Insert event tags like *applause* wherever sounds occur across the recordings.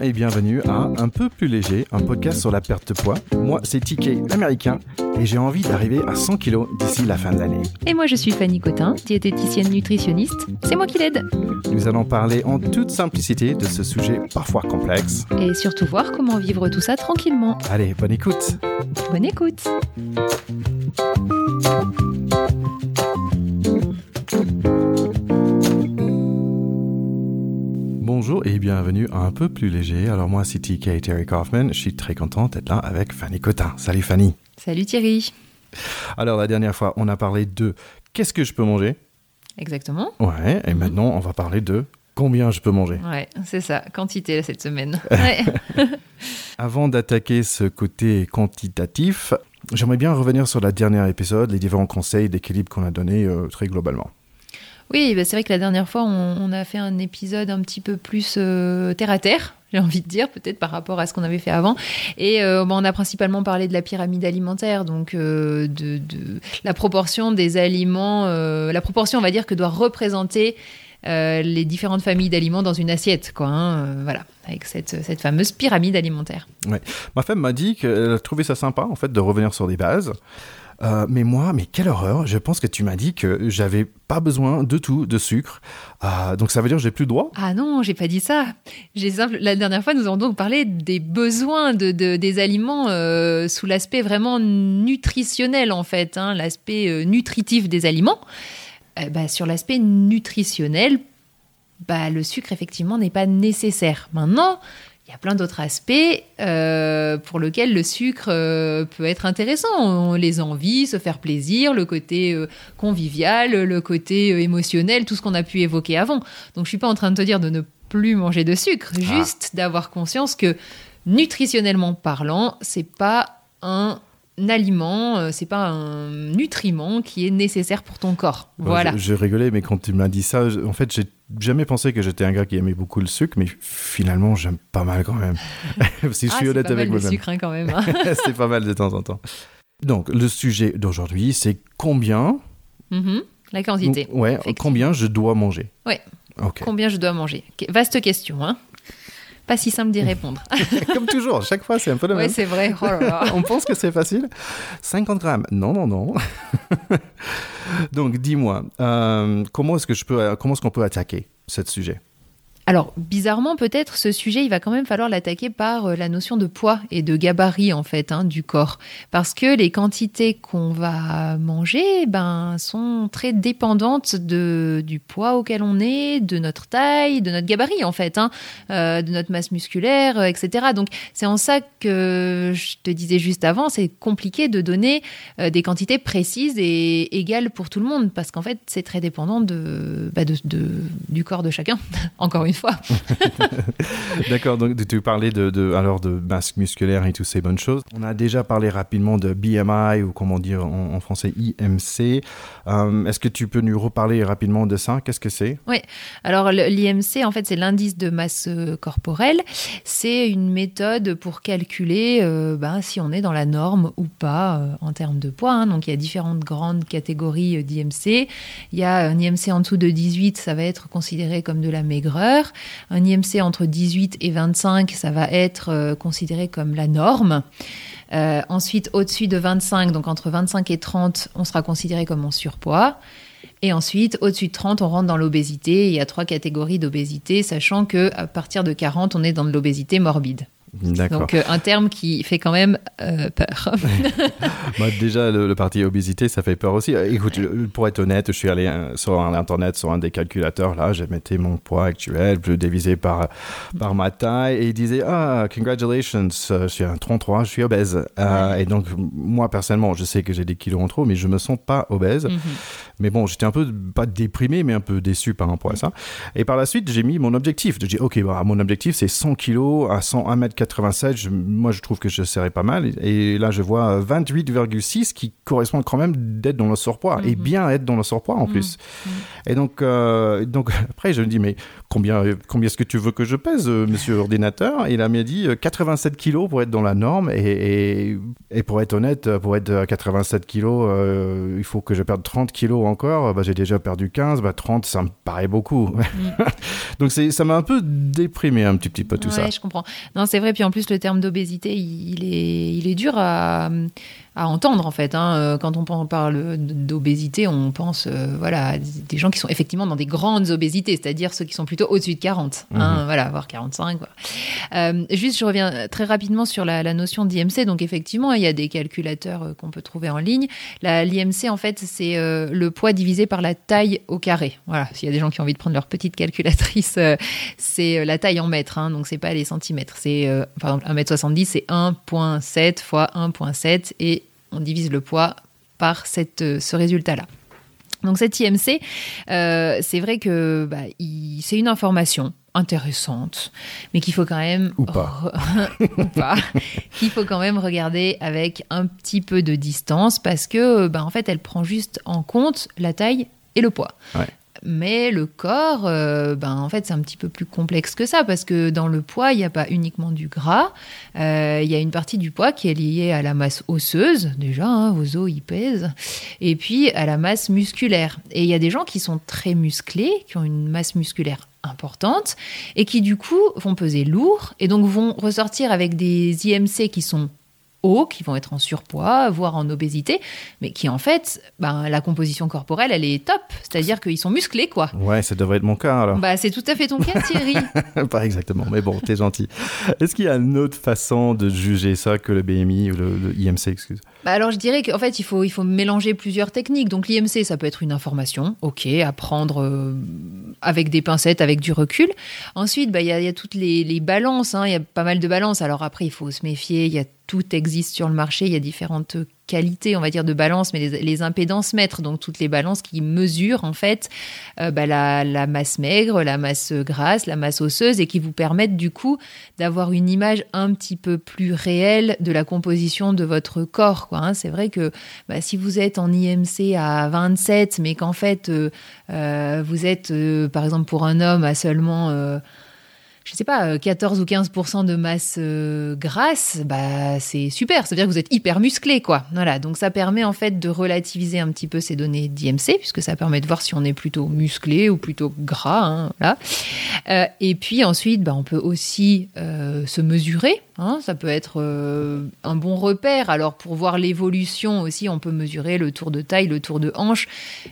Bonjour et bienvenue à Un peu plus léger, un podcast sur la perte de poids. Moi, c'est TK américain et j'ai envie d'arriver à 100 kilos d'ici la fin de l'année. Et moi, je suis Fanny Cotin, diététicienne nutritionniste. C'est moi qui l'aide. Nous allons parler en toute simplicité de ce sujet parfois complexe. Et surtout voir comment vivre tout ça tranquillement. Allez, bonne écoute. Bonne écoute. Bonjour et bienvenue à Un peu plus léger. Alors moi c'est TK Terry Kaufman, je suis très content d'être là avec Fanny Cotin. Salut Fanny. Salut Thierry. Alors la dernière fois on a parlé de qu'est-ce que je peux manger? Exactement. Ouais, et maintenant on va parler de combien je peux manger. Ouais, c'est ça, quantité cette semaine. *laughs* *laughs* Avant d'attaquer ce côté quantitatif, j'aimerais bien revenir sur la dernière épisode, les différents conseils d'équilibre qu'on a donnés euh, très globalement. Oui, bah, c'est vrai que la dernière fois, on, a fait un épisode un petit peu plus euh, terre à terre, *laughs* j'ai envie de dire, peut-être par rapport à ce qu'on avait fait avant. Et euh, bah, on a principalement parlé de la pyramide alimentaire, donc euh, de, la proportion des aliments, la proportion, on va dire, que doit représenter les différentes familles d'aliments dans une assiette, quoi. Hein, voilà, avec cette, cette, fameuse pyramide alimentaire. Ma femme m'a dit qu'elle a trouvé ça sympa, en fait, de revenir sur des bases. Euh, mais moi, mais quelle horreur Je pense que tu m'as dit que j'avais pas besoin de tout de sucre. Euh, donc ça veut dire que j'ai plus le droit? Ah non, j'ai pas dit ça. Simple... La dernière fois, nous avons donc parlé des besoins de, des aliments euh, sous l'aspect vraiment nutritionnel en fait, hein, l'aspect nutritif des aliments. Bah, sur l'aspect nutritionnel, bah, le sucre effectivement n'est pas nécessaire. Maintenant, il y a plein d'autres aspects euh, pour lesquels le sucre euh, peut être intéressant. Les envies, se faire plaisir, le côté euh, convivial, le côté émotionnel, tout ce qu'on a pu évoquer avant. Donc je suis pas en train de te dire de ne plus manger de sucre, ah. juste d'avoir conscience que nutritionnellement parlant, c'est pas un aliment, c'est pas un nutriment qui est nécessaire pour ton corps. Voilà. Je, je rigolais, mais quand tu m'as dit ça, en fait, j'ai jamais pensé que j'étais un gars qui aimait beaucoup le sucre, mais finalement, j'aime pas mal quand même. *laughs* *laughs* si je suis ah, honnête avec moi-même. C'est sucre hein, quand même. Hein. *laughs* c'est pas mal de temps en temps. Donc, le sujet d'aujourd'hui, c'est combien. Mm-hmm. La quantité. ouais, combien je dois manger. Ouais. Combien je dois manger. Vaste question, hein pas si simple d'y répondre. *laughs* Comme toujours, chaque fois, c'est un peu le même. Oui, c'est vrai. Oh *laughs* On pense que c'est facile. 50 grammes. Non, non, non. *laughs* Donc, dis-moi, euh, comment est-ce que je peux, comment est-ce qu'on peut attaquer ce sujet? Alors, bizarrement, peut-être, ce sujet, il va quand même falloir l'attaquer par euh, la notion de poids et de gabarit, en fait, hein, du corps. Parce que les quantités qu'on va manger, ben, sont très dépendantes de, du poids auquel on est, de notre taille, de notre gabarit, en fait, hein, euh, de notre masse musculaire, euh, etc. Donc, c'est en ça que je te disais juste avant, c'est compliqué de donner des quantités précises et égales pour tout le monde. Parce qu'en fait, c'est très dépendant de, bah, du corps de chacun, *laughs* encore une fois fois. *laughs* D'accord, donc tu parlais de, de, alors de masse musculaire et toutes ces bonnes choses. On a déjà parlé rapidement de BMI ou comment dire en, français IMC. Euh, est-ce que tu peux nous reparler rapidement de ça? Qu'est-ce que c'est? Oui, alors l'IMC en fait c'est l'indice de masse euh, corporelle. C'est une méthode pour calculer euh, ben, si on est dans la norme ou pas en termes de poids. Hein. Donc il y a différentes grandes catégories d'IMC. Il y a un IMC en dessous de 18, ça va être considéré comme de la maigreur. Un IMC entre 18 et 25, ça va être euh, considéré comme la norme. Euh, ensuite, au-dessus de 25, donc entre 25 et 30, on sera considéré comme en surpoids. Et ensuite, au-dessus de 30, on rentre dans l'obésité. Il y a trois catégories d'obésité, sachant que à partir de 40, on est dans de l'obésité morbide. Donc euh, un terme qui fait quand même euh, peur. *laughs* bah, déjà, le, parti obésité, ça fait peur aussi. Euh, écoute, pour être honnête, je suis allé sur Internet, sur un des calculateurs, là, j'ai mettais mon poids actuel, je divisé par, par ma taille, et il disait, ah, congratulations, je suis un 33, je suis obèse. Et donc, moi, personnellement, je sais que j'ai des kilos en trop, mais je me sens pas obèse. Mm-hmm. Mais bon, j'étais un peu, pas déprimé, mais un peu déçu par rapport à ça. Et par la suite, j'ai mis mon objectif. J'ai dit, ok, bah, mon objectif, c'est 100 kilos à 101 mètres 87, moi je trouve que je serais pas mal. Et là je vois 28,6 qui correspond quand même d'être dans le surpoids mm et mhm. bien être dans le surpoids en mhm. plus. Mhm. Et donc, euh, donc *laughs* après je me dis mais combien, combien est-ce que tu veux que je pèse euh, monsieur ordinateur? Et là il m'a dit euh, 87 kilos pour être dans la norme et, et, pour être honnête, pour être à 87 kilos, il faut que je perde 30 kilos encore. Bah, J'ai déjà perdu 15, bah, 30 ça me paraît beaucoup. *laughs* donc ça m'a un peu déprimé un petit, petit peu tout ouais, ça. je comprends. Non c'est vrai puis en plus, le terme d'obésité, il est, il est dur à, à entendre en fait. Hein. Euh, quand on parle d'obésité, on pense euh, voilà, à des gens qui sont effectivement dans des grandes obésités, c'est-à-dire ceux qui sont plutôt au-dessus de 40, hein, mhm. voilà, voire 45. Euh, juste, je reviens très rapidement sur la, notion d'IMC. Donc effectivement, il y a des calculateurs qu'on peut trouver en ligne. L'IMC, en fait, c'est le poids divisé par la taille au carré. Voilà, s'il y a des gens qui ont envie de prendre leur petite calculatrice, c'est la taille en mètres, hein, donc c'est pas les centimètres. C'est par exemple 1m70, c'est 1.7 fois 1.7 et on divise le poids par cette, euh, ce résultat-là. Donc cette IMC, euh, c'est vrai que bah, c'est une information intéressante, mais qu'il faut quand même *laughs* ou pas, qu'il faut quand même regarder avec un petit peu de distance parce que bah, en fait elle prend juste en compte la taille et le poids. Mais le corps, euh, ben, en fait, c'est un petit peu plus complexe que ça, parce que dans le poids, il n'y a pas uniquement du gras, euh, il y a une partie du poids qui est liée à la masse osseuse, déjà, hein, vos os, ils pèsent, et puis à la masse musculaire. Et il y a des gens qui sont très musclés, qui ont une masse musculaire importante, et qui du coup vont peser lourd, et donc vont ressortir avec des IMC qui sont hauts, qui vont être en surpoids, voire en obésité, mais qui en fait, ben, la composition corporelle, elle est top. C'est-à-dire qu'ils sont musclés, quoi. Ouais, ça devrait être mon cas alors. Bah, c'est tout à fait ton cas, Thierry. *laughs* Pas exactement, mais bon, t'es gentil. Est-ce qu'il y a une autre façon de juger ça que le BMI ou le, IMC, excuse bah alors je dirais qu'en fait il faut, il faut mélanger plusieurs techniques. Donc l'IMC ça peut être une information, ok, à prendre euh, avec des pincettes, avec du recul. Ensuite bah, il y, a, y, a toutes les, les balances, hein. il y a pas mal de balances. Alors après il faut se méfier, il y a tout existe sur le marché. Il y a différentes qualités, on va dire, de balance, mais les, impédances mètres, donc toutes les balances qui mesurent en fait euh, bah, la, masse maigre, la masse grasse, la masse osseuse, et qui vous permettent du coup d'avoir une image un petit peu plus réelle de la composition de votre corps. Hein. C'est vrai que bah, si vous êtes en IMC à 27, mais qu'en fait euh, euh, vous êtes, par exemple, pour un homme à seulement je sais pas, 14 euh, ou 15% de masse euh, grasse, bah c'est super. Ça veut dire que vous êtes hyper musclé, quoi. Voilà, donc ça permet en fait de relativiser un petit peu ces données d'IMC, puisque ça permet de voir si on est plutôt musclé ou plutôt gras. Hein, voilà. Euh, et puis ensuite, bah, on peut aussi se mesurer. Hein, ça peut être un bon repère. Alors pour voir l'évolution aussi, on peut mesurer le tour de taille, le tour de hanche,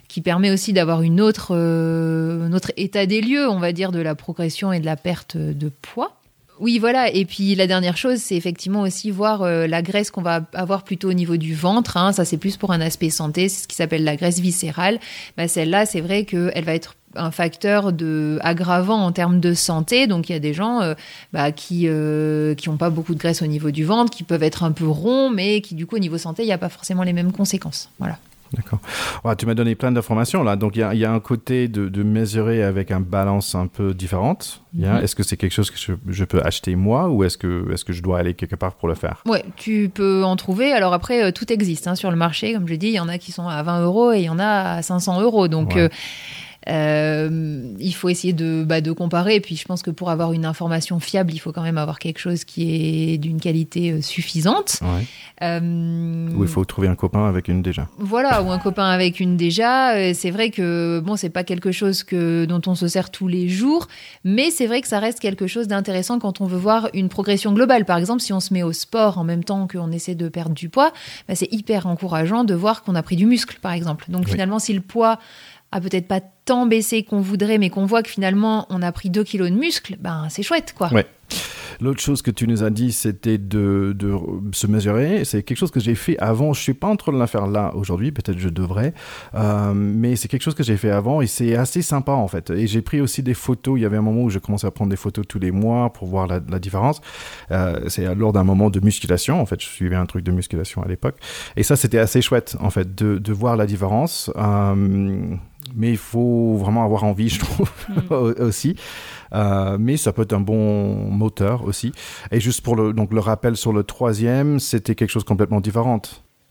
qui permet aussi d'avoir une autre, un autre état des lieux, on va dire, de la progression et de la perte de poids. Oui, voilà. Et puis la dernière chose, c'est effectivement aussi voir euh, la graisse qu'on va avoir plutôt au niveau du ventre. Hein. Ça, c'est plus pour un aspect santé. C'est ce qui s'appelle la graisse viscérale. Bah, Celle-là, c'est vrai qu'elle va être un facteur de aggravant en termes de santé. Donc il y a des gens euh, bah, qui euh, qui n'ont pas beaucoup de graisse au niveau du ventre, qui peuvent être un peu ronds, mais qui du coup au niveau santé, il n'y a pas forcément les mêmes conséquences. Voilà. D'accord. tu m'as donné plein d'informations là. Donc il y, a un côté de, mesurer avec un balance un peu différente. Mhm. Est-ce que c'est quelque chose que je, peux acheter moi ou est-ce que, est que je dois aller quelque part pour le faire? Ouais, tu peux en trouver. Alors après, euh, tout existe hein, sur le marché. Comme je dis, il y en a qui sont à 20 euros et il y en a à 500 euros. Donc. Euh, euh, il faut essayer de, bah, de comparer. Et puis, je pense que pour avoir une information fiable, il faut quand même avoir quelque chose qui est d'une qualité euh, suffisante. Euh, ou il faut trouver un copain avec une déjà. Voilà, ou un copain avec une déjà. C'est vrai que bon, c'est pas quelque chose que dont on se sert tous les jours, mais c'est vrai que ça reste quelque chose d'intéressant quand on veut voir une progression globale. Par exemple, si on se met au sport en même temps qu'on essaie de perdre du poids, bah, c'est hyper encourageant de voir qu'on a pris du muscle, par exemple. Donc finalement, si le poids a peut-être pas tant baissé qu'on voudrait, mais qu'on voit que finalement on a pris 2 kilos de muscle, ben c'est chouette quoi. L'autre chose que tu nous as dit, c'était de, de, se mesurer. C'est quelque chose que j'ai fait avant. Je suis pas en train de la faire là aujourd'hui. Peut-être je devrais. Euh, mais c'est quelque chose que j'ai fait avant et c'est assez sympa en fait. Et j'ai pris aussi des photos. Il y avait un moment où je commençais à prendre des photos tous les mois pour voir la, la différence. Euh, c'est lors d'un moment de musculation. En fait, je suivais un truc de musculation à l'époque. Et ça, c'était assez chouette en fait de, de voir la différence. Euh, mais il faut vraiment avoir envie, je trouve, *laughs* mm. aussi. Euh, mais ça peut être un bon moteur aussi. Et juste pour le, donc le rappel sur le troisième, c'était quelque chose complètement différent.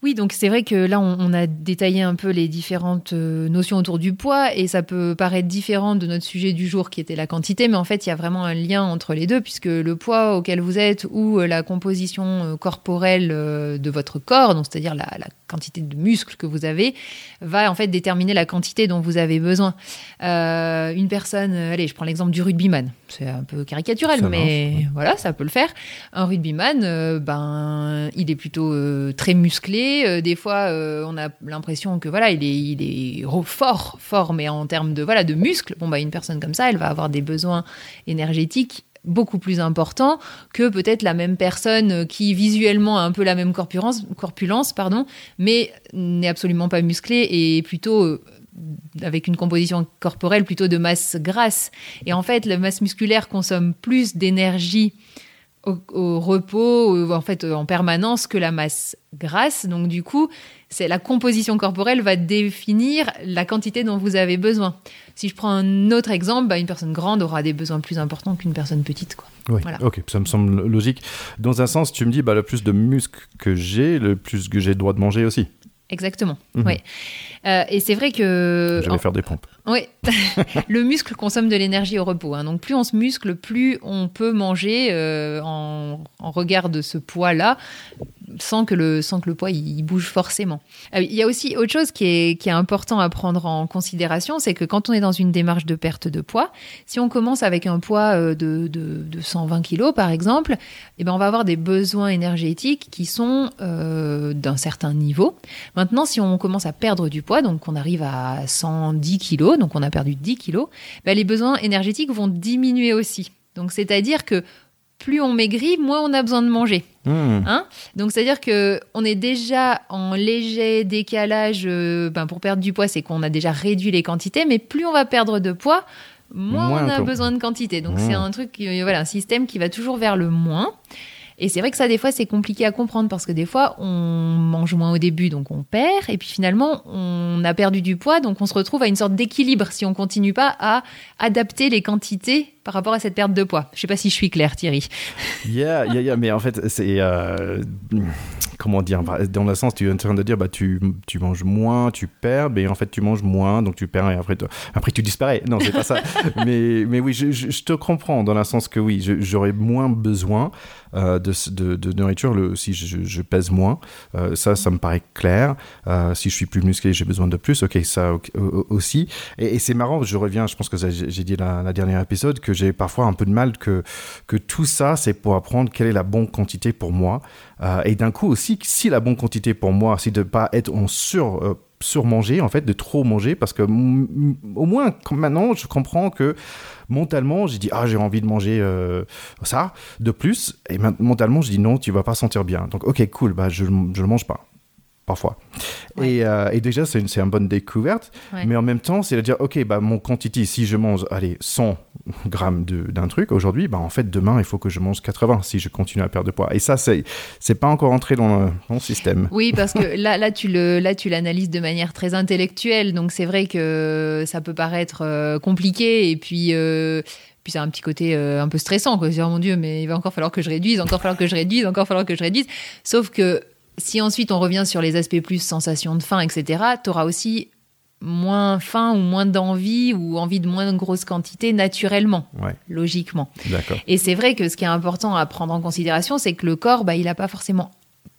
Oui, donc c'est vrai que là, on, a détaillé un peu les différentes euh, notions autour du poids et ça peut paraître différent de notre sujet du jour qui était la quantité, mais en fait, il y a vraiment un lien entre les deux puisque le poids auquel vous êtes ou euh, la composition corporelle de votre corps, donc c'est-à-dire la, quantité de muscles que vous avez, va en fait déterminer la quantité dont vous avez besoin. une personne, allez, je prends l'exemple du rugbyman, c'est un peu caricatural, mais voilà, ça peut le faire. Un rugbyman, ben, il est plutôt très musclé euh, des fois, euh, on a l'impression que voilà, il est, il est fort, fort, mais en termes de voilà de muscles, bon bah une personne comme ça, elle va avoir des besoins énergétiques beaucoup plus importants que peut-être la même personne qui visuellement a un peu la même corpulence, corpulence pardon, mais n'est absolument pas musclée et plutôt euh, avec une composition corporelle plutôt de masse grasse. Et en fait, la masse musculaire consomme plus d'énergie au, repos, en fait, en permanence que la masse grasse. Donc, du coup, c'est la composition corporelle va définir la quantité dont vous avez besoin. Si je prends un autre exemple, bah, une personne grande aura des besoins plus importants qu'une personne petite. Quoi. Oui, ok, ça me semble logique. Dans un sens, tu me dis, bah, le plus de muscles que j'ai, le plus que j'ai le droit de manger aussi. Exactement, mhm. oui. Euh, et c'est vrai que... Je vais faire des pompes. Oui, *laughs* le muscle consomme de l'énergie au repos. Hein. Donc plus on se muscle, plus on peut manger euh, en, regard de ce poids-là sans que le, sans que le poids il bouge forcément. Euh, il y a aussi autre chose qui est, qui est important à prendre en considération, c'est que quand on est dans une démarche de perte de poids, si on commence avec un poids euh, de, de, de 120 kg par exemple, eh ben on va avoir des besoins énergétiques qui sont d'un certain niveau. Maintenant, si on commence à perdre du poids, donc on arrive à 110 kg, donc on a perdu 10 kg, ben les besoins énergétiques vont diminuer aussi. Donc c'est-à-dire que plus on maigrit, moins on a besoin de manger. Hmm. Hein? Donc, c'est-à-dire que on est déjà en léger décalage euh, ben, pour perdre du poids, c'est qu'on a déjà réduit les quantités, mais plus on va perdre de poids, moins, on a besoin de quantité. Donc, c'est hmm. un truc, voilà, un système qui va toujours vers le moins. Et c'est vrai que ça, des fois, c'est compliqué à comprendre parce que des fois, on mange moins au début, donc on perd. Et puis finalement, on a perdu du poids, donc on se retrouve à une sorte d'équilibre si on continue pas à adapter les quantités par rapport à cette perte de poids. Je sais pas si je suis claire, Thierry. Yeah, yeah, yeah. Mais en fait, c'est. Euh, comment dire Dans le sens, tu es en train de dire, bah, tu, tu manges moins, tu perds, mais en fait, tu manges moins, donc tu perds et après, après tu disparais. Non, c'est pas ça. *laughs* mais, mais oui, je, je, te comprends dans le sens que oui, j'aurais moins besoin euh, de, de, de, nourriture le, si je, je pèse moins. Euh, ça, ça me paraît clair. Euh, si je suis plus musclé, j'ai besoin de plus. Ok, ça aussi. Et, et c'est marrant, je reviens, je pense que j'ai dit la, la dernière épisode, que j'ai parfois un peu de mal que, que tout ça, c'est pour apprendre quelle est la bonne quantité pour moi. et d'un coup aussi, si la bonne quantité pour moi, c'est de ne pas être en sur surmanger, en fait, de trop manger, parce que au moins maintenant, je comprends que mentalement, j'ai dit, ah, j'ai envie de manger euh, ça de plus, et mentalement, je dis non, tu vas pas sentir bien. Donc, ok, cool, bah, je ne le mange pas parfois. Et, euh, et, déjà, c'est une, une, bonne découverte. Mais en même temps, c'est de dire, OK, bah, mon quantité, si je mange, allez, 100 *laughs* grammes d'un truc aujourd'hui, bah, en fait, demain, il faut que je mange 80 si je continue à perdre de poids. Et ça, c'est c'est pas encore entré dans le, système. Oui, parce que *laughs* là, là, tu le, là, tu l'analyses de manière très intellectuelle. Donc, c'est vrai que ça peut paraître euh, compliqué. Et puis, euh, puis c'est un petit côté un peu stressant. Quoi. Oh mon Dieu, mais il va encore falloir que je réduise, encore falloir que je réduise, encore falloir que je réduise. Sauf que si ensuite on revient sur les aspects plus sensation de faim, etc., tu auras aussi moins faim ou moins d'envie ou envie de moins de grosses quantités naturellement, logiquement. Et c'est vrai que ce qui est important à prendre en considération, c'est que le corps, bah, il n'a pas forcément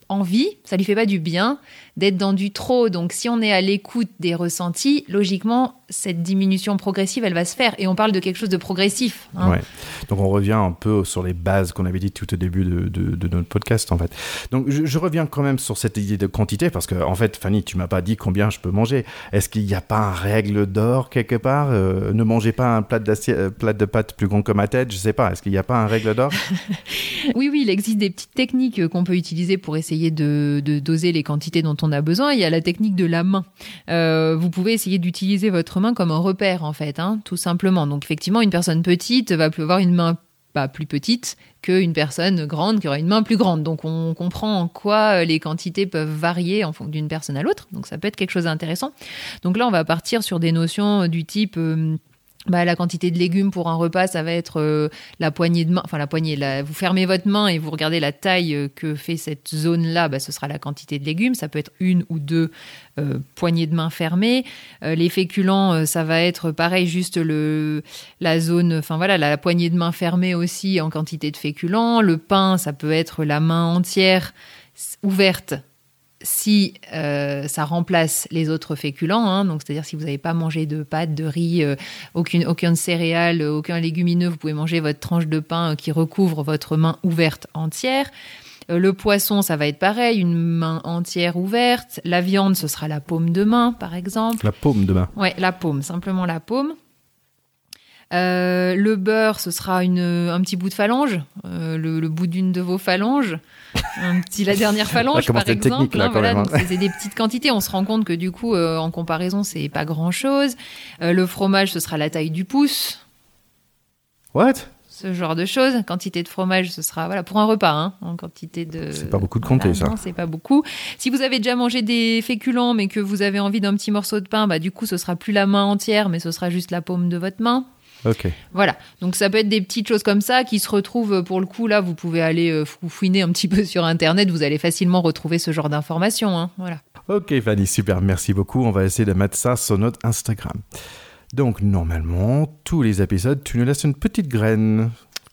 envie, ça lui fait pas du bien d'être dans du trop. Donc si on est à l'écoute des ressentis, logiquement, cette diminution progressive, elle va se faire. Et on parle de quelque chose de progressif. Hein. Donc on revient un peu sur les bases qu'on avait dit tout au début de, notre podcast, en fait. Donc je, reviens quand même sur cette idée de quantité, parce que, en fait, Fanny, tu m'as pas dit combien je peux manger. Est-ce qu'il n'y a pas un règle d'or quelque part euh, Ne mangez pas un plat, euh, plat de pâtes plus grand que ma tête, je sais pas. Est-ce qu'il n'y a pas un règle d'or? *laughs* Oui, oui, il existe des petites techniques qu'on peut utiliser pour essayer de, doser les quantités dont on a besoin. Il y a la technique de la main. Euh, vous pouvez essayer d'utiliser votre main comme un repère, en fait, hein, tout simplement. Donc, effectivement, une personne petite va avoir une main bah, plus petite qu'une personne grande qui aura une main plus grande. Donc on comprend en quoi les quantités peuvent varier en fonction d'une personne à l'autre. Donc ça peut être quelque chose d'intéressant. Donc là, on va partir sur des notions du type... Euh, bah, la quantité de légumes pour un repas, ça va être euh, la poignée de main, enfin la poignée, vous fermez votre main et vous regardez la taille euh, que fait cette zone-là, bah, ce sera la quantité de légumes, ça peut être une ou deux poignées de main fermées. les féculents, ça va être pareil, juste le, la zone, enfin voilà, la, la, poignée de main fermée aussi en quantité de féculents. Le pain, ça peut être la main entière ouverte si euh, ça remplace les autres féculents, hein, donc c'est-à-dire si vous n'avez pas mangé de pâtes, de riz, euh, aucune, aucune céréale, aucun légumineux, vous pouvez manger votre tranche de pain qui recouvre votre main ouverte entière. Euh, le poisson, ça va être pareil, une main entière ouverte. La viande, ce sera la paume de main, par exemple. La paume de main. Ouais, la paume, simplement la paume. Le beurre, ce sera une, un petit bout de phalange, le, bout d'une de vos phalanges un petit la dernière phalange par exemple. Hein, hein. c'est des petites quantités. On se rend compte que du coup, euh, en comparaison, c'est pas grand chose. Euh, le fromage, ce sera la taille du pouce. What? Ce genre de choses. Quantité de fromage, ce sera voilà pour un repas. Hein, en quantité de. C'est pas beaucoup de compter ça. Non, c'est pas beaucoup. Si vous avez déjà mangé des féculents, mais que vous avez envie d'un petit morceau de pain, bah du coup, ce sera plus la main entière, mais ce sera juste la paume de votre main. Ok. Voilà. Donc ça peut être des petites choses comme ça qui se retrouvent euh, pour le coup. Là, vous pouvez aller euh, fouiner un petit *laughs* peu sur Internet. Vous allez facilement retrouver ce genre d'informations. Hein. Voilà. Ok, Fanny, super. Merci beaucoup. On va essayer de mettre ça sur notre Instagram. Donc normalement, tous les épisodes, tu nous laisses une petite graine.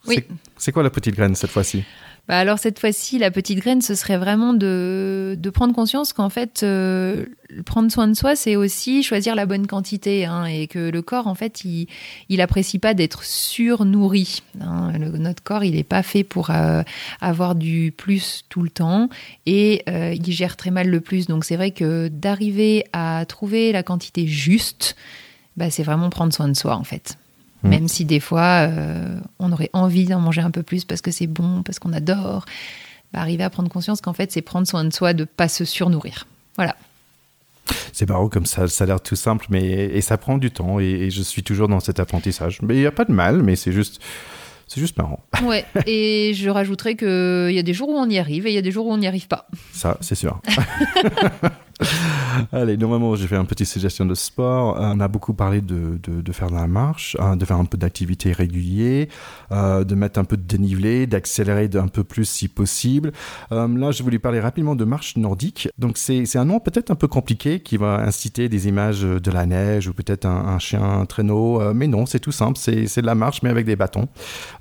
Oui. C'est quoi la petite graine cette fois-ci? Bah alors cette fois-ci, la petite graine, ce serait vraiment de, de prendre conscience qu'en fait, euh, prendre soin de soi, c'est aussi choisir la bonne quantité, hein, et que le corps, en fait, il, il apprécie pas d'être surnourri. Hein. notre corps, il n'est pas fait pour euh, avoir du plus tout le temps, et euh, il gère très mal le plus. Donc c'est vrai que d'arriver à trouver la quantité juste, bah, c'est vraiment prendre soin de soi, en fait. Mm. Même si des fois, euh, on aurait envie d'en manger un peu plus parce que c'est bon, parce qu'on adore. Bah, arriver à prendre conscience qu'en fait, c'est prendre soin de soi, de pas se surnourrir. Voilà. C'est barreau comme ça, ça a l'air tout simple, mais et ça prend du temps et, je suis toujours dans cet apprentissage. Mais il n'y a pas de mal, mais c'est juste, c'est juste marrant. *laughs* Ouais, et je rajouterais qu'il y a des jours où on y arrive et il y a des jours où on n'y arrive pas. Ça, c'est sûr. *laughs* *laughs* Allez, normalement, j'ai fait un petit suggestion de sport. Euh, on a beaucoup parlé de, de, faire de la marche, hein, de faire un peu d'activité régulière, euh, de mettre un peu de dénivelé, d'accélérer un peu plus si possible. Euh, là, je voulais parler rapidement de marche nordique. Donc, c'est un nom peut-être un peu compliqué qui va inciter des images de la neige ou peut-être un, chien un traîneau. mais non, c'est tout simple. C'est de la marche, mais avec des bâtons.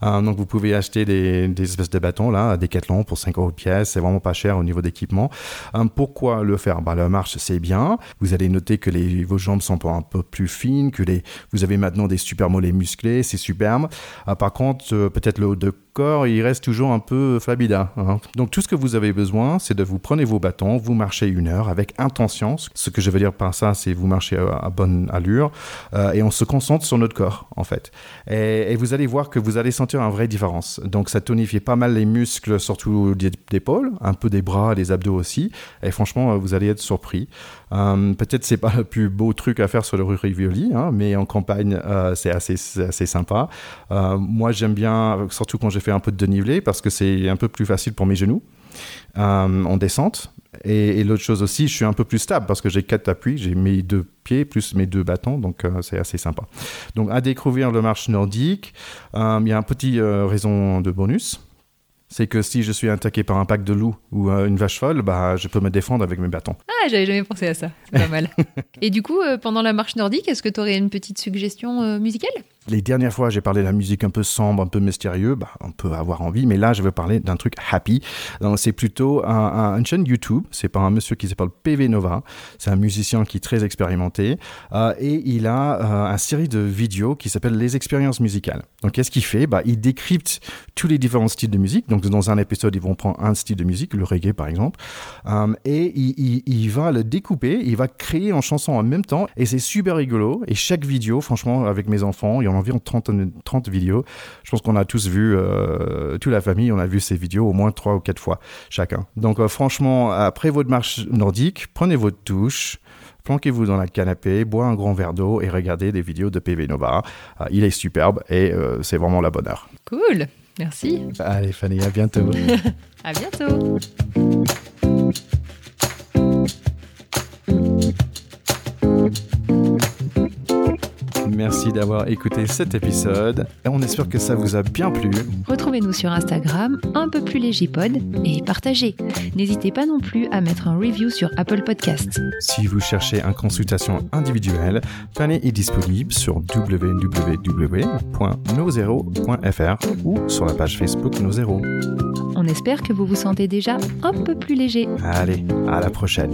donc, vous pouvez acheter des, des, espèces de bâtons là, à Decathlon pour 5 euros pièce. C'est vraiment pas cher au niveau d'équipement. pourquoi le faire? Bah, La marche, c'est bien. Vous allez noter que vos jambes sont un peu plus fines, que les, vous avez maintenant des super mollets musclés, c'est superbe. Ah, par contre, euh, peut-être le haut de corps, il reste toujours un peu flabida. Hein. Donc tout ce que vous avez besoin, c'est de vous prenez vos bâtons, vous marchez une heure avec intention. Ce que je veux dire par ça, c'est vous marchez à, bonne allure euh, et on se concentre sur notre corps en fait. Et, vous allez voir que vous allez sentir une vraie différence. Donc ça tonifie pas mal les muscles, surtout des épaules, un peu des bras, des abdos aussi. Et franchement, vous allez être surpris. Euh, peut-être c'est pas le plus beau truc à faire sur le rue Rivoli, hein, mais en campagne, euh, c'est assez, assez sympa. moi, j'aime bien, surtout quand j'ai fait un peu de dénivelé parce que c'est un peu plus facile pour mes genoux euh, en descente. Et, l'autre chose aussi, je suis un peu plus stable parce que j'ai quatre appuis, j'ai mes deux pieds plus mes deux bâtons, donc euh, c'est assez sympa. Donc à découvrir le marche nordique, euh, il y a un petit raison de bonus c'est que si je suis attaqué par un pack de loups ou une vache folle, bah, je peux me défendre avec mes bâtons. Ah, j'avais jamais pensé à ça. C'est pas mal. *laughs* Et du coup, pendant la marche nordique, est-ce que tu aurais une petite suggestion musicale? Les dernières fois, j'ai parlé de la musique un peu sombre, un peu mystérieux. Bah, on peut avoir envie, mais là, je veux parler d'un truc happy. C'est plutôt un, une chaîne YouTube. C'est par un monsieur qui s'appelle PV Nova. C'est un musicien qui est très expérimenté euh, et il a euh, une série de vidéos qui s'appelle Les expériences musicales. Donc, qu'est-ce qu'il fait? Bah, Il décrypte tous les différents styles de musique. Donc, dans un épisode, ils vont prendre un style de musique, le reggae par exemple, euh, et il, va le découper. Il va créer en chanson en même temps, et c'est super rigolo. Et chaque vidéo, franchement, avec mes enfants, environ 30, 30 vidéos. Je pense qu'on a tous vu, euh, toute la famille, on a vu ces vidéos au moins 3 ou 4 fois chacun. Donc euh, franchement, après votre marche nordique, prenez votre douche, planquez-vous dans la canapé, bois un grand verre d'eau et regardez des vidéos de PV Nova. Euh, il est superbe et c'est vraiment la bonne heure. Cool Merci. Allez, Fanny, à bientôt. *laughs* à bientôt. Merci d'avoir écouté cet épisode et on espère que ça vous a bien plu. Retrouvez-nous sur Instagram, un peu plus léger pod, et partagez. N'hésitez pas non plus à mettre un review sur Apple Podcasts. Si vous cherchez une consultation individuelle, Fanny est disponible sur www.nozero.fr ou sur la page Facebook Nozero. On espère que vous vous sentez déjà un peu plus léger. Allez, à la prochaine.